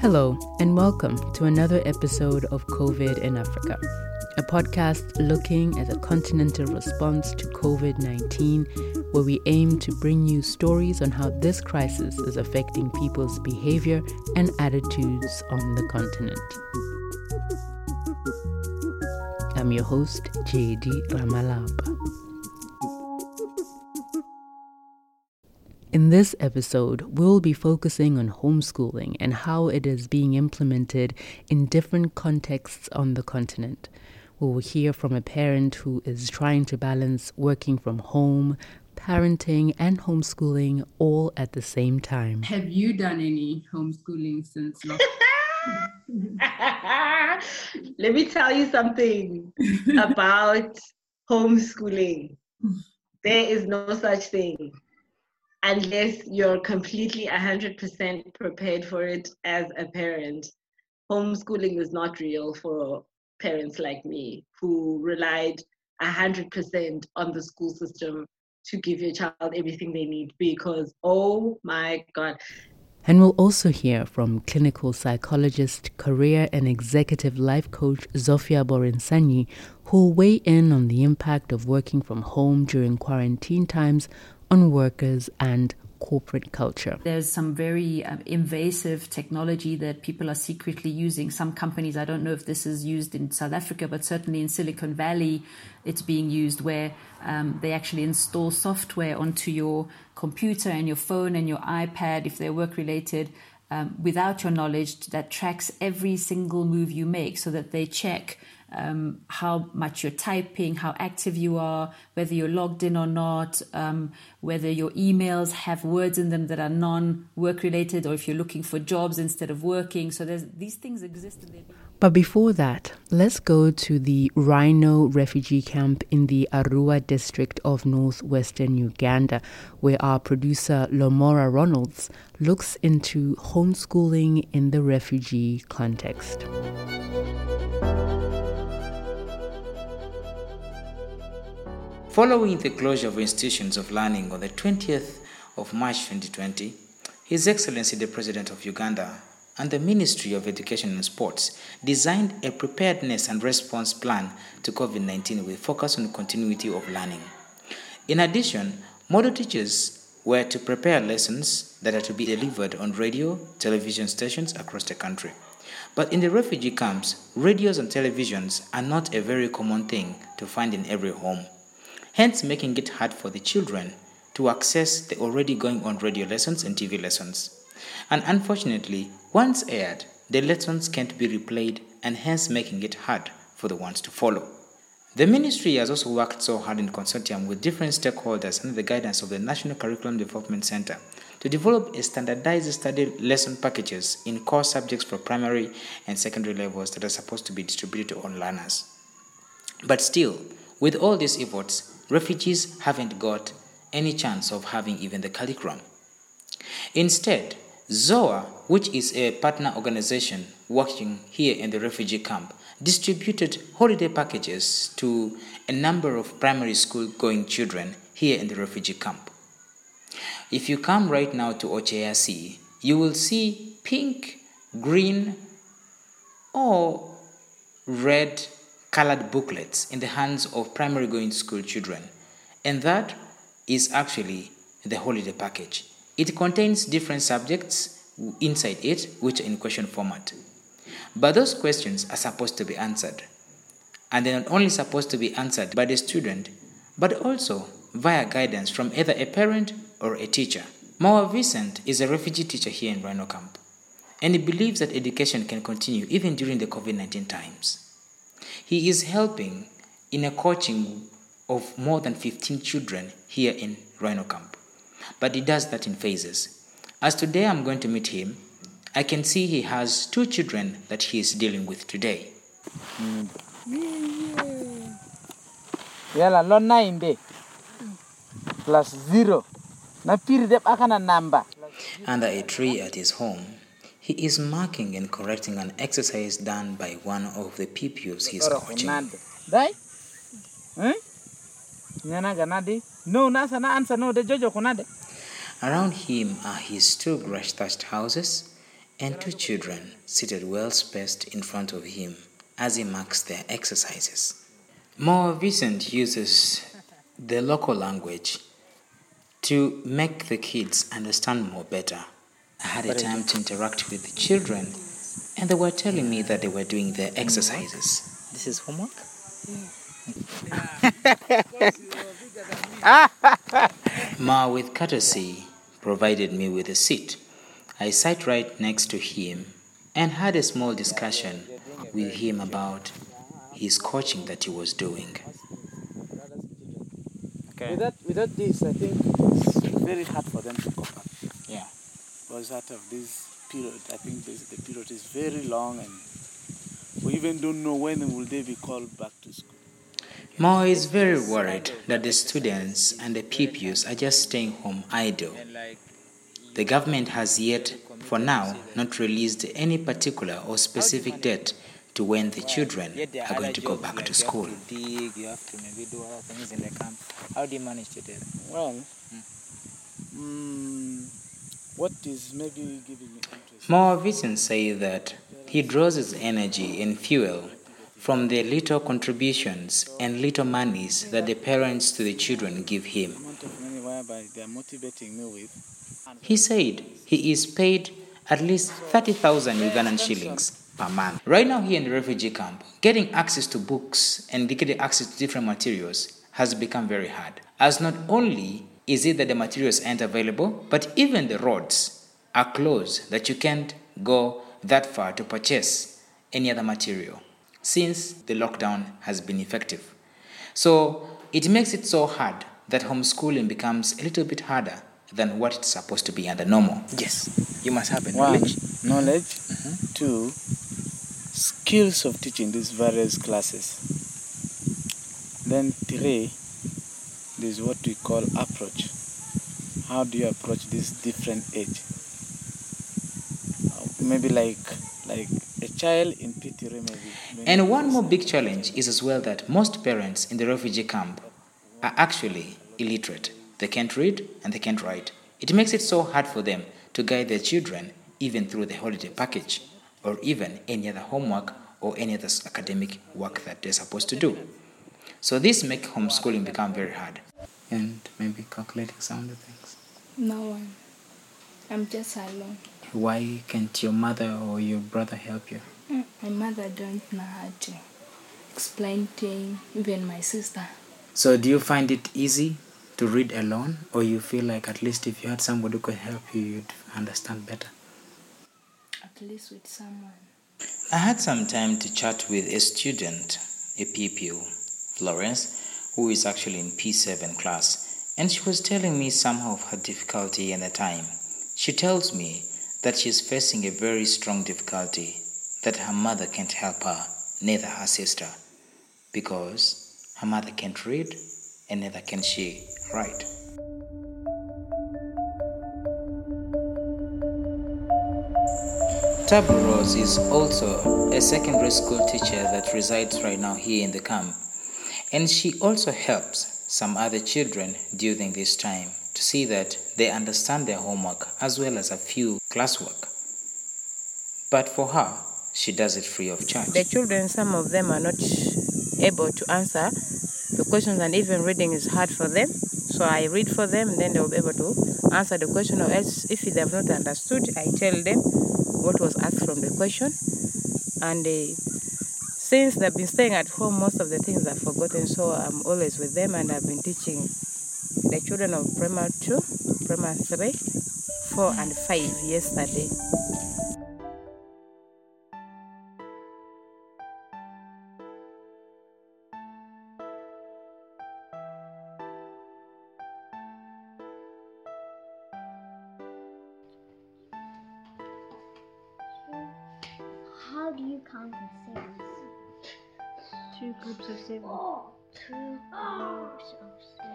Hello, and welcome to another episode of COVID in Africa, a podcast looking at the continental response to COVID 19, where we aim to bring you stories on how this crisis is affecting people's behavior and attitudes on the continent. I'm your host, JD Ramalapa. In this episode, we'll be focusing on homeschooling and how it is being implemented in different contexts on the continent. We will hear from a parent who is trying to balance working from home, parenting, and homeschooling all at the same time. Have you done any homeschooling since Let me tell you something about homeschooling. There is no such thing unless you're completely 100% prepared for it as a parent. Homeschooling is not real for parents like me who relied 100% on the school system to give your child everything they need because, oh my God. And we'll also hear from clinical psychologist, career and executive life coach Zofia Borinsanyi, who will weigh in on the impact of working from home during quarantine times on workers and corporate culture. There's some very uh, invasive technology that people are secretly using. Some companies, I don't know if this is used in South Africa, but certainly in Silicon Valley, it's being used where um, they actually install software onto your computer and your phone and your iPad if they're work related. Um, without your knowledge, that tracks every single move you make so that they check um, how much you're typing, how active you are, whether you're logged in or not, um, whether your emails have words in them that are non-work related, or if you're looking for jobs instead of working. So there's these things exist. but before that, let's go to the Rhino refugee camp in the Arua district of northwestern Uganda, where our producer Lomora Ronalds looks into homeschooling in the refugee context. Following the closure of institutions of learning on the 20th of March 2020, His Excellency the President of Uganda and the Ministry of Education and Sports designed a preparedness and response plan to COVID 19 with focus on continuity of learning. In addition, model teachers were to prepare lessons that are to be delivered on radio, television stations across the country. But in the refugee camps, radios and televisions are not a very common thing to find in every home hence making it hard for the children to access the already going on radio lessons and TV lessons. And unfortunately, once aired, the lessons can't be replayed and hence making it hard for the ones to follow. The ministry has also worked so hard in consortium with different stakeholders under the guidance of the National Curriculum Development Center to develop a standardized study lesson packages in core subjects for primary and secondary levels that are supposed to be distributed to all learners. But still, with all these efforts, refugees haven't got any chance of having even the curriculum. Instead, ZOA, which is a partner organization working here in the refugee camp, distributed holiday packages to a number of primary school going children here in the refugee camp. If you come right now to OCHAC, you will see pink, green, or red colored booklets in the hands of primary going school children. And that is actually the holiday package. It contains different subjects inside it, which are in question format. But those questions are supposed to be answered. And they're not only supposed to be answered by the student, but also via guidance from either a parent or a teacher. Mawa Vincent is a refugee teacher here in Rhino Camp, and he believes that education can continue even during the COVID 19 times. He is helping in a coaching of more than 15 children here in Rhino Camp. But he does that in phases. As today I'm going to meet him, I can see he has two children that he is dealing with today. Yala lo nine plus zero. Na piri de akana number. Under a tree at his home, he is marking and correcting an exercise done by one of the pupils he is coaching. Dai? Hmm? Nyana ganadi? No, na answer no de jojo kunade. Around him are his two grass-thatched houses and two children seated well spaced in front of him as he marks their exercises. Mawa Vincent uses the local language to make the kids understand more better. I had a time to interact with the children, and they were telling me that they were doing their exercises. This is homework? Ma, with courtesy, provided me with a seat. I sat right next to him and had a small discussion with him about his coaching that he was doing. Okay. Without, without this, I think it's very hard for them to cope up. Yeah. Because out of this period, I think this, the period is very long and we even don't know when will they be called back to school. Mo is very worried that the students and the pupils are just staying home idle. The government has yet, for now, not released any particular or specific date to when the children are going to go back to school. You have to maybe do other things in the camp. How do you manage to do that? Well, mm, what is maybe giving you interest? Mo Vincent says that he draws his energy and fuel from the little contributions and little monies that the parents to the children give him. amount of money whereby they are motivating me with. He said he is paid at least 30,000 Ugandan shillings per month. Right now, here in the refugee camp, getting access to books and getting access to different materials has become very hard. As not only is it that the materials aren't available, but even the roads are closed that you can't go that far to purchase any other material since the lockdown has been effective. So it makes it so hard that homeschooling becomes a little bit harder than what it's supposed to be under normal. Yes. You must have One, knowledge. knowledge. Mm-hmm. Two, skills of teaching these various classes. Then three, this is what we call approach. How do you approach this different age? Uh, Maybe like like a child in P3 maybe. maybe And one more big challenge is as well that most parents in the refugee camp are actually illiterate. They can't read and they can't write. It makes it so hard for them to guide their children even through the holiday package or even any other homework or any other academic work that they're supposed to do. So this makes homeschooling become very hard. And maybe calculating some of the things. No one. I'm just alone. Why can't your mother or your brother help you? Mm, My mother don't know how to explain things, even my sister. So do you find it easy to read alone or you feel like at least if you had somebody who could help you you'd understand better? At least with someone. I had some time to chat with a student, a pupil, Florence, who is actually in P7 class, and she was telling me some of her difficulty and the time. She tells me that she is facing a very strong difficulty, that her mother can't help her, neither her sister, because her mother can't read and neither can she write. Tabu Rose is also a secondary school teacher that resides right now here in the camp, and she also helps some other children during this time to see that they understand their homework as well as a few classwork. But for her, she does it free of charge. The children, some of them are not able to answer the questions, and even reading is hard for them. So I read for them, and then they'll be able to answer the question. Or else, if they have not understood, I tell them what was asked from the question. And uh, since they've been staying at home, most of the things I've forgotten. So I'm always with them, and I've been teaching the children of primary two, primary three, four, and five yesterday. How do you count to seven? Two groups of seven. Two groups of seven.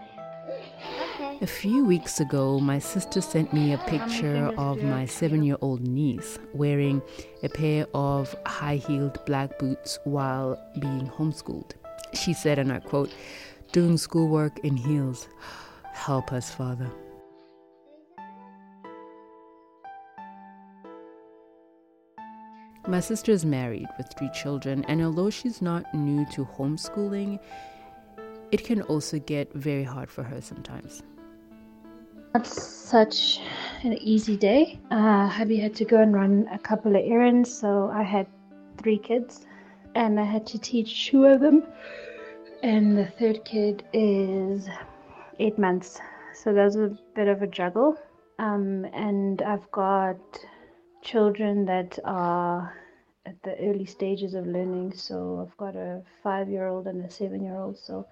Okay. A few weeks ago, my sister sent me a picture of my seven year old niece wearing a pair of high heeled black boots while being homeschooled. She said, and I quote, doing schoolwork in heels. Help us, Father. My sister is married with three children, and although she's not new to homeschooling, it can also get very hard for her sometimes. Not such an easy day. Uh, hubby had to go and run a couple of errands, so I had three kids, and I had to teach two of them, and the third kid is eight months, so that was a bit of a juggle. Um, and I've got children that are at the early stages of learning. So I've got a five year old and a seven year old. So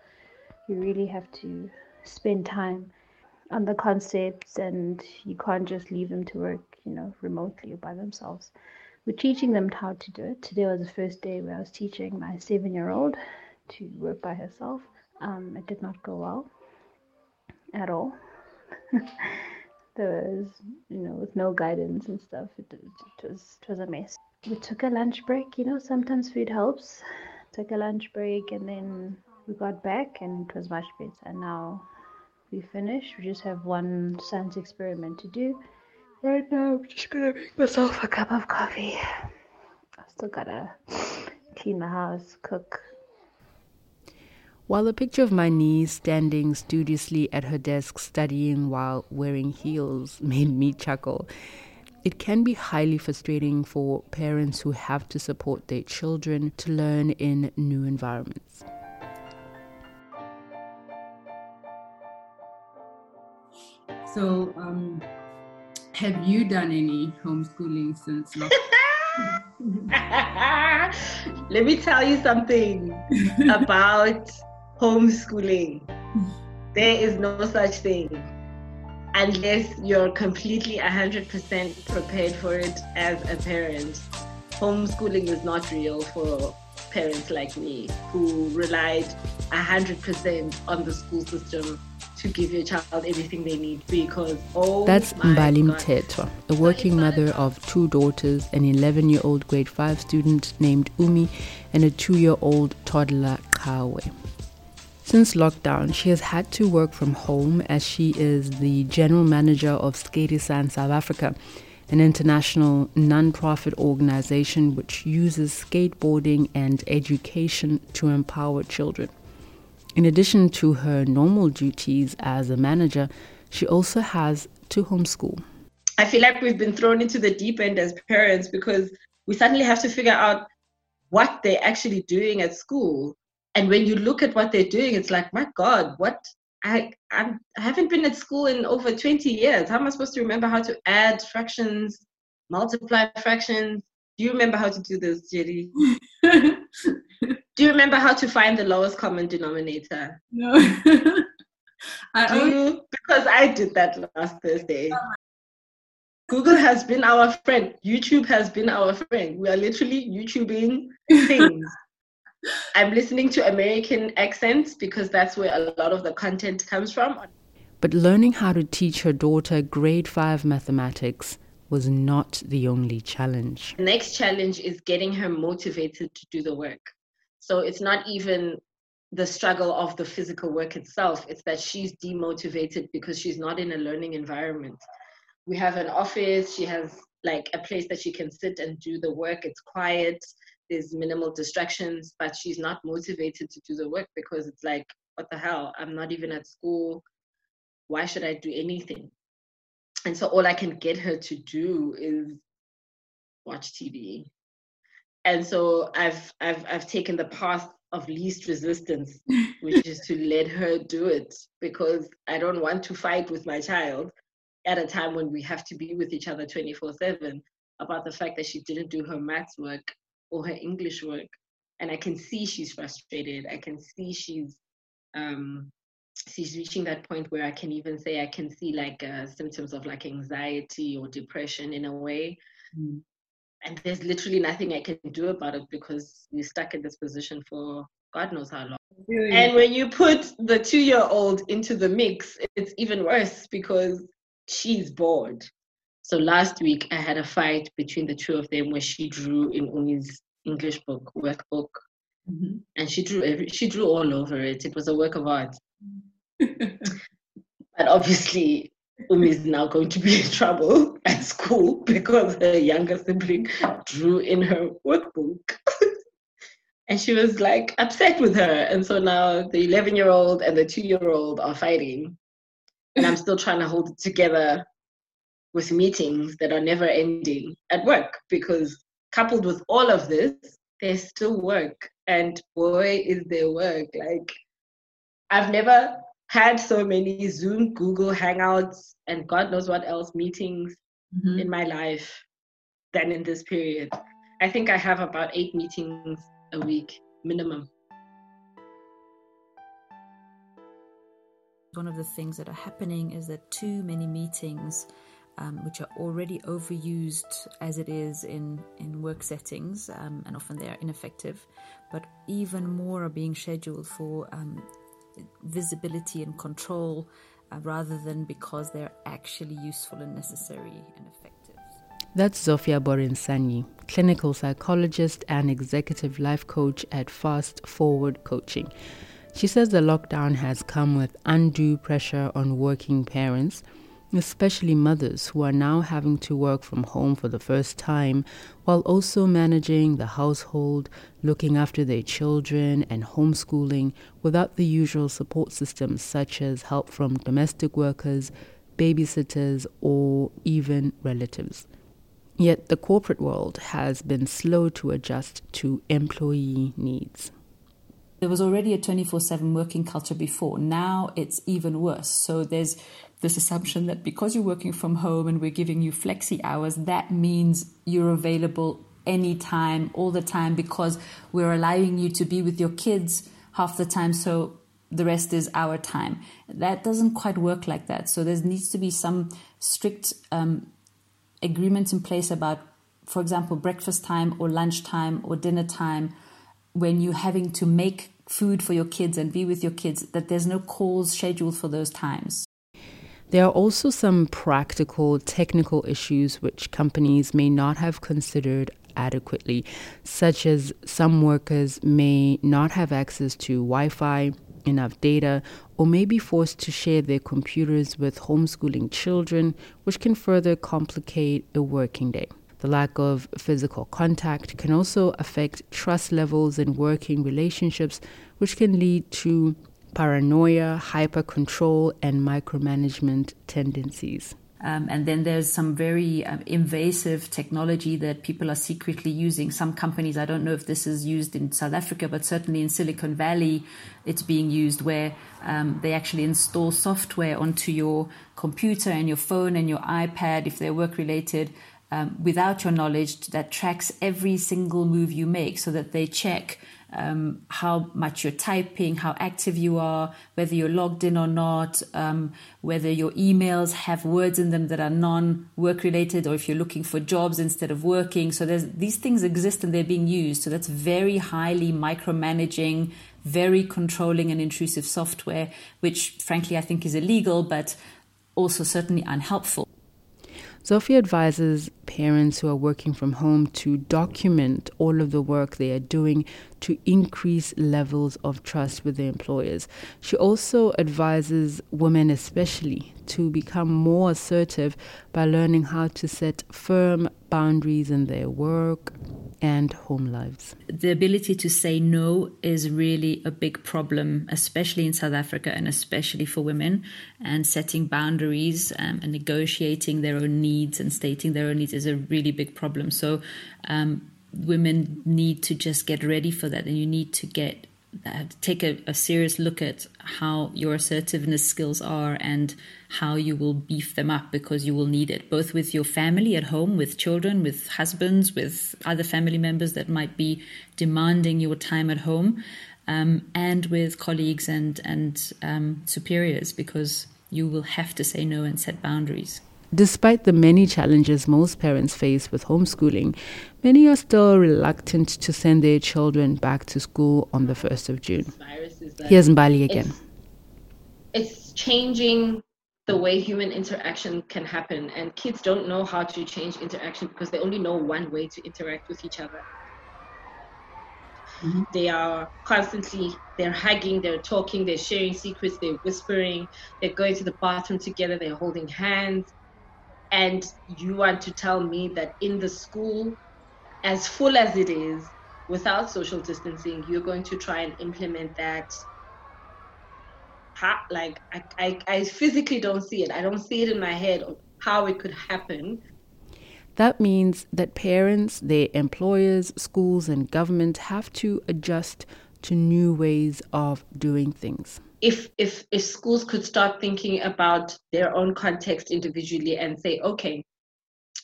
you really have to spend time on the concepts and you can't just leave them to work, you know, remotely or by themselves. We're teaching them how to do it. Today was the first day where I was teaching my seven year old to work by herself. Um, it did not go well at all. there was, you know, with no guidance and stuff. It, it, was it was a mess. We took a lunch break. You know, sometimes food helps. Took a lunch break and then we got back and it was much better. And now we finished. We just have one science experiment to do. Right now, I'm just gonna make myself a cup of coffee. I still gotta clean the house, cook, while a picture of my niece standing studiously at her desk studying while wearing heels made me chuckle, it can be highly frustrating for parents who have to support their children to learn in new environments. So, um, have you done any homeschooling since lockdown? Let me tell you something about homeschooling. There is no such thing unless you're completely 100% prepared for it as a parent. Homeschooling is not real for parents like me who relied 100% on the school system to give your child everything they need because oh That's Mbali Mthethwa, a working mother of two daughters, an 11 year old grade 5 student named Umi, and a 2 year old toddler Kawe. Since lockdown, she has had to work from home as she is the general manager of Skateistan South Africa, an international non-profit organization which uses skateboarding and education to empower children. In addition to her normal duties as a manager, she also has to homeschool. I feel like we've been thrown into the deep end as parents because we suddenly have to figure out what they're actually doing at school and when you look at what they're doing it's like my god what I, I'm, haven't been at school in over 20 years. How am I supposed to remember how to add fractions, multiply fractions? Do you remember how to do this, Jerry? do you remember how to find the lowest common denominator? No. I do you? Because I did that last Thursday. Google has been our friend. YouTube has been our friend. We are literally YouTubing things. I'm listening to American accents because that's where a lot of the content comes from. But learning how to teach her daughter grade 5 mathematics was not the only challenge. The next challenge is getting her motivated to do the work. So it's not even the struggle of the physical work itself, it's that she's demotivated because she's not in a learning environment. We have an office, she has like a place that she can sit and do the work, it's quiet there's minimal distractions, but she's not motivated to do the work because it's like, what the hell? I'm not even at school. Why should I do anything? And so all I can get her to do is watch TV. And so I've I've I've taken the path of least resistance, which is to let her do it because I don't want to fight with my child at a time when we have to be with each other 24 7 about the fact that she didn't do her maths work or her English work. And I can see she's frustrated. I can see she's um, she's reaching that point where I can even say I can see like uh, symptoms of like anxiety or depression in a way. Mm. And there's literally nothing I can do about it because we're stuck in this position for God knows how long. Really? And when you put the two year old into the mix, it's even worse because she's bored. So last week I had a fight between the two of them where she drew in Umi's English book, workbook, mm-hmm. and she drew every, she drew all over it. It was a work of art. but obviously, Umi is now going to be in trouble at school because her younger sibling drew in her workbook. and she was like upset with her. And so now the 11 year old and the two year old are fighting. And I'm still trying to hold it together with meetings that are never ending at work because coupled with all of this, there's still work. And boy, is there work. Like, I've never had so many Zoom, Google Hangouts, and God knows what else meetings mm-hmm. in my life than in this period. I think I have about eight meetings a week minimum. One of the things that are happening is that too many meetings, um, which are already overused as it is in, in work settings, um, and often they are ineffective, but even more are being scheduled for um, visibility and control uh, rather than because they're actually useful and necessary and effective. That's Zofia Borinsanyi, clinical psychologist and executive life coach at Fast Forward Coaching. She says the lockdown has come with undue pressure on working parents especially mothers who are now having to work from home for the first time while also managing the household, looking after their children, and homeschooling without the usual support systems such as help from domestic workers, babysitters, or even relatives. Yet the corporate world has been slow to adjust to employee needs. There was already a 24 7 working culture before. Now it's even worse. So there's this assumption that because you're working from home and we're giving you flexi hours, that means you're available anytime, all the time, because we're allowing you to be with your kids half the time. So the rest is our time. That doesn't quite work like that. So there needs to be some strict um, agreements in place about, for example, breakfast time or lunch time or dinner time when you're having to make food for your kids and be with your kids, that there's no calls scheduled for those times. There are also some practical, technical issues which companies may not have considered adequately, such as some workers may not have access to Wi Fi, enough data, or may be forced to share their computers with homeschooling children, which can further complicate a working day. The lack of physical contact can also affect trust levels in working relationships, which can lead to paranoia, hyper control, and micromanagement tendencies. Um, and then there's some very um, invasive technology that people are secretly using. Some companies, I don't know if this is used in South Africa, but certainly in Silicon Valley, it's being used where um, they actually install software onto your computer and your phone and your iPad if they're work related. Um, without your knowledge, that tracks every single move you make so that they check um, how much you're typing, how active you are, whether you're logged in or not, um, whether your emails have words in them that are non-work related, or if you're looking for jobs instead of working. So these things exist and they're being used. So that's very highly micromanaging, very controlling and intrusive software, which frankly I think is illegal, but also certainly unhelpful. Sophie advises parents who are working from home to document all of the work they are doing to increase levels of trust with their employers. She also advises women, especially, to become more assertive by learning how to set firm boundaries in their work and home lives. The ability to say no is really a big problem, especially in South Africa and especially for women. And setting boundaries um, and negotiating their own needs and stating their own needs is a really big problem. So, um, women need to just get ready for that, and you need to get take a, a, serious look at how your assertiveness skills are and how you will beef them up because you will need it both with your family at home with children with husbands with other family members that might be demanding your time at home um, and with colleagues and and um, superiors because you will have to say no and set boundaries Despite the many challenges most parents face with homeschooling, many are still reluctant to send their children back to school on the 1st of June. Here's Mbali again. It's, it's changing the way human interaction can happen, and kids don't know how to change interaction because they only know one way to interact with each other. Mm-hmm. They are constantly they're hugging, they're talking, they're sharing secrets, they're whispering, they're going to the bathroom together, they're holding hands. And you want to tell me that in the school, as full as it is, without social distancing, you're going to try and implement that like I, I, I physically don't see it. I don't see it in my head how it could happen. That means that parents, their employers, schools, and government have to adjust to new ways of doing things. If if if schools could start thinking about their own context individually and say, okay,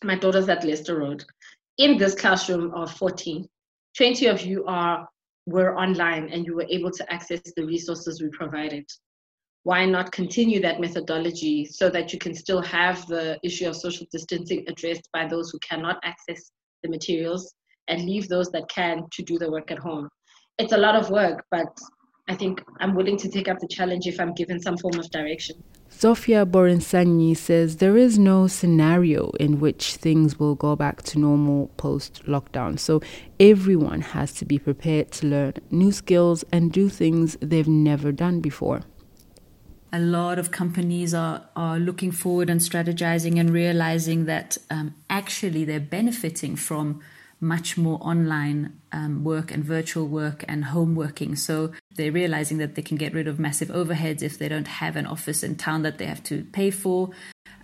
my daughter's at Leicester Road. In this classroom of 14, 20 of you are were online and you were able to access the resources we provided. Why not continue that methodology so that you can still have the issue of social distancing addressed by those who cannot access the materials and leave those that can to do the work at home? It's a lot of work, but I think I'm willing to take up the challenge if I'm given some form of direction. Zofia Borinsanyi says there is no scenario in which things will go back to normal post lockdown. So everyone has to be prepared to learn new skills and do things they've never done before. A lot of companies are, are looking forward and strategizing and realizing that um, actually they're benefiting from much more online um, work and virtual work and home working. So they're realizing that they can get rid of massive overheads if they don't have an office in town that they have to pay for.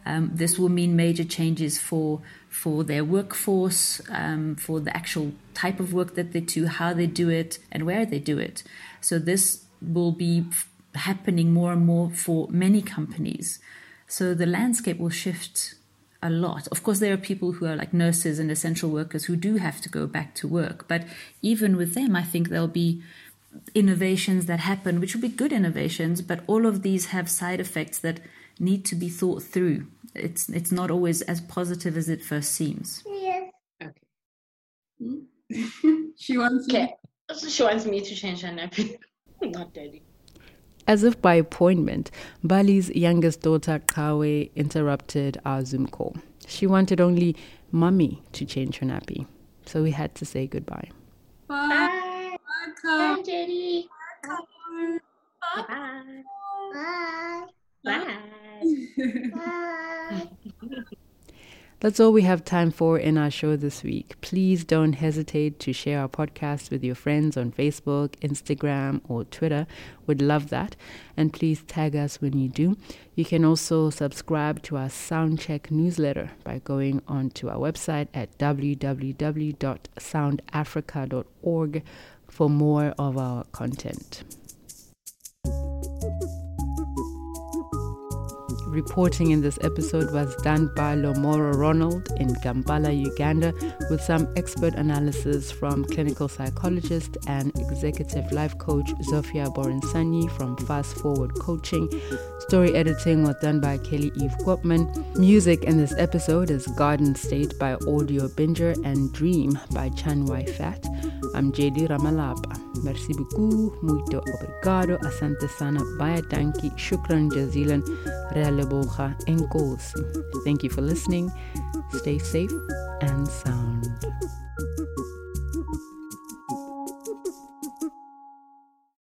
Um, this will mean major changes for for their workforce, um, for the actual type of work that they do, how they do it, and where they do it. So this will be happening more and more for many companies. So the landscape will shift a lot. Of course, there are people who are like nurses and essential workers who do have to go back to work. But even with them, I think there'll be innovations that happen, which will be good innovations, but all of these have side effects that need to be thought through. It's it's not always as positive as it first seems. Yes. Okay. Hmm? she wants okay. She wants me to change her nappy. not daddy. As if by appointment, Mbali's youngest daughter, Kawe, interrupted our Zoom call. She wanted only mummy to change her nappy, so we had to say goodbye. Bye. Bye, Bye Jenny. Bye. Bye. Bye. Bye. Bye. That's all we have time for in our show this week. Please don't hesitate to share our podcast with your friends on Facebook, Instagram, or Twitter. We'd love that. And please tag us when you do. You can also subscribe to our Soundcheck newsletter by going onto our website at www.soundafrica.org for more of our content. Reporting in this episode was done by Lomoro Ronald in Kampala, Uganda, with some expert analysis from clinical psychologist and executive life coach Zofia Borinsanyi from Fast Forward Coaching. Story editing was done by Kelly Eve Koopman. Music in this episode is Garden State by Audiobinger and Dream by Chanwai Fat. I'm JD Ramalapa. Merci beaucoup, muito obrigado, asante sana, baya danki, shukran jazilan, realebocha enkosi. Thank you for listening. Stay safe and sound.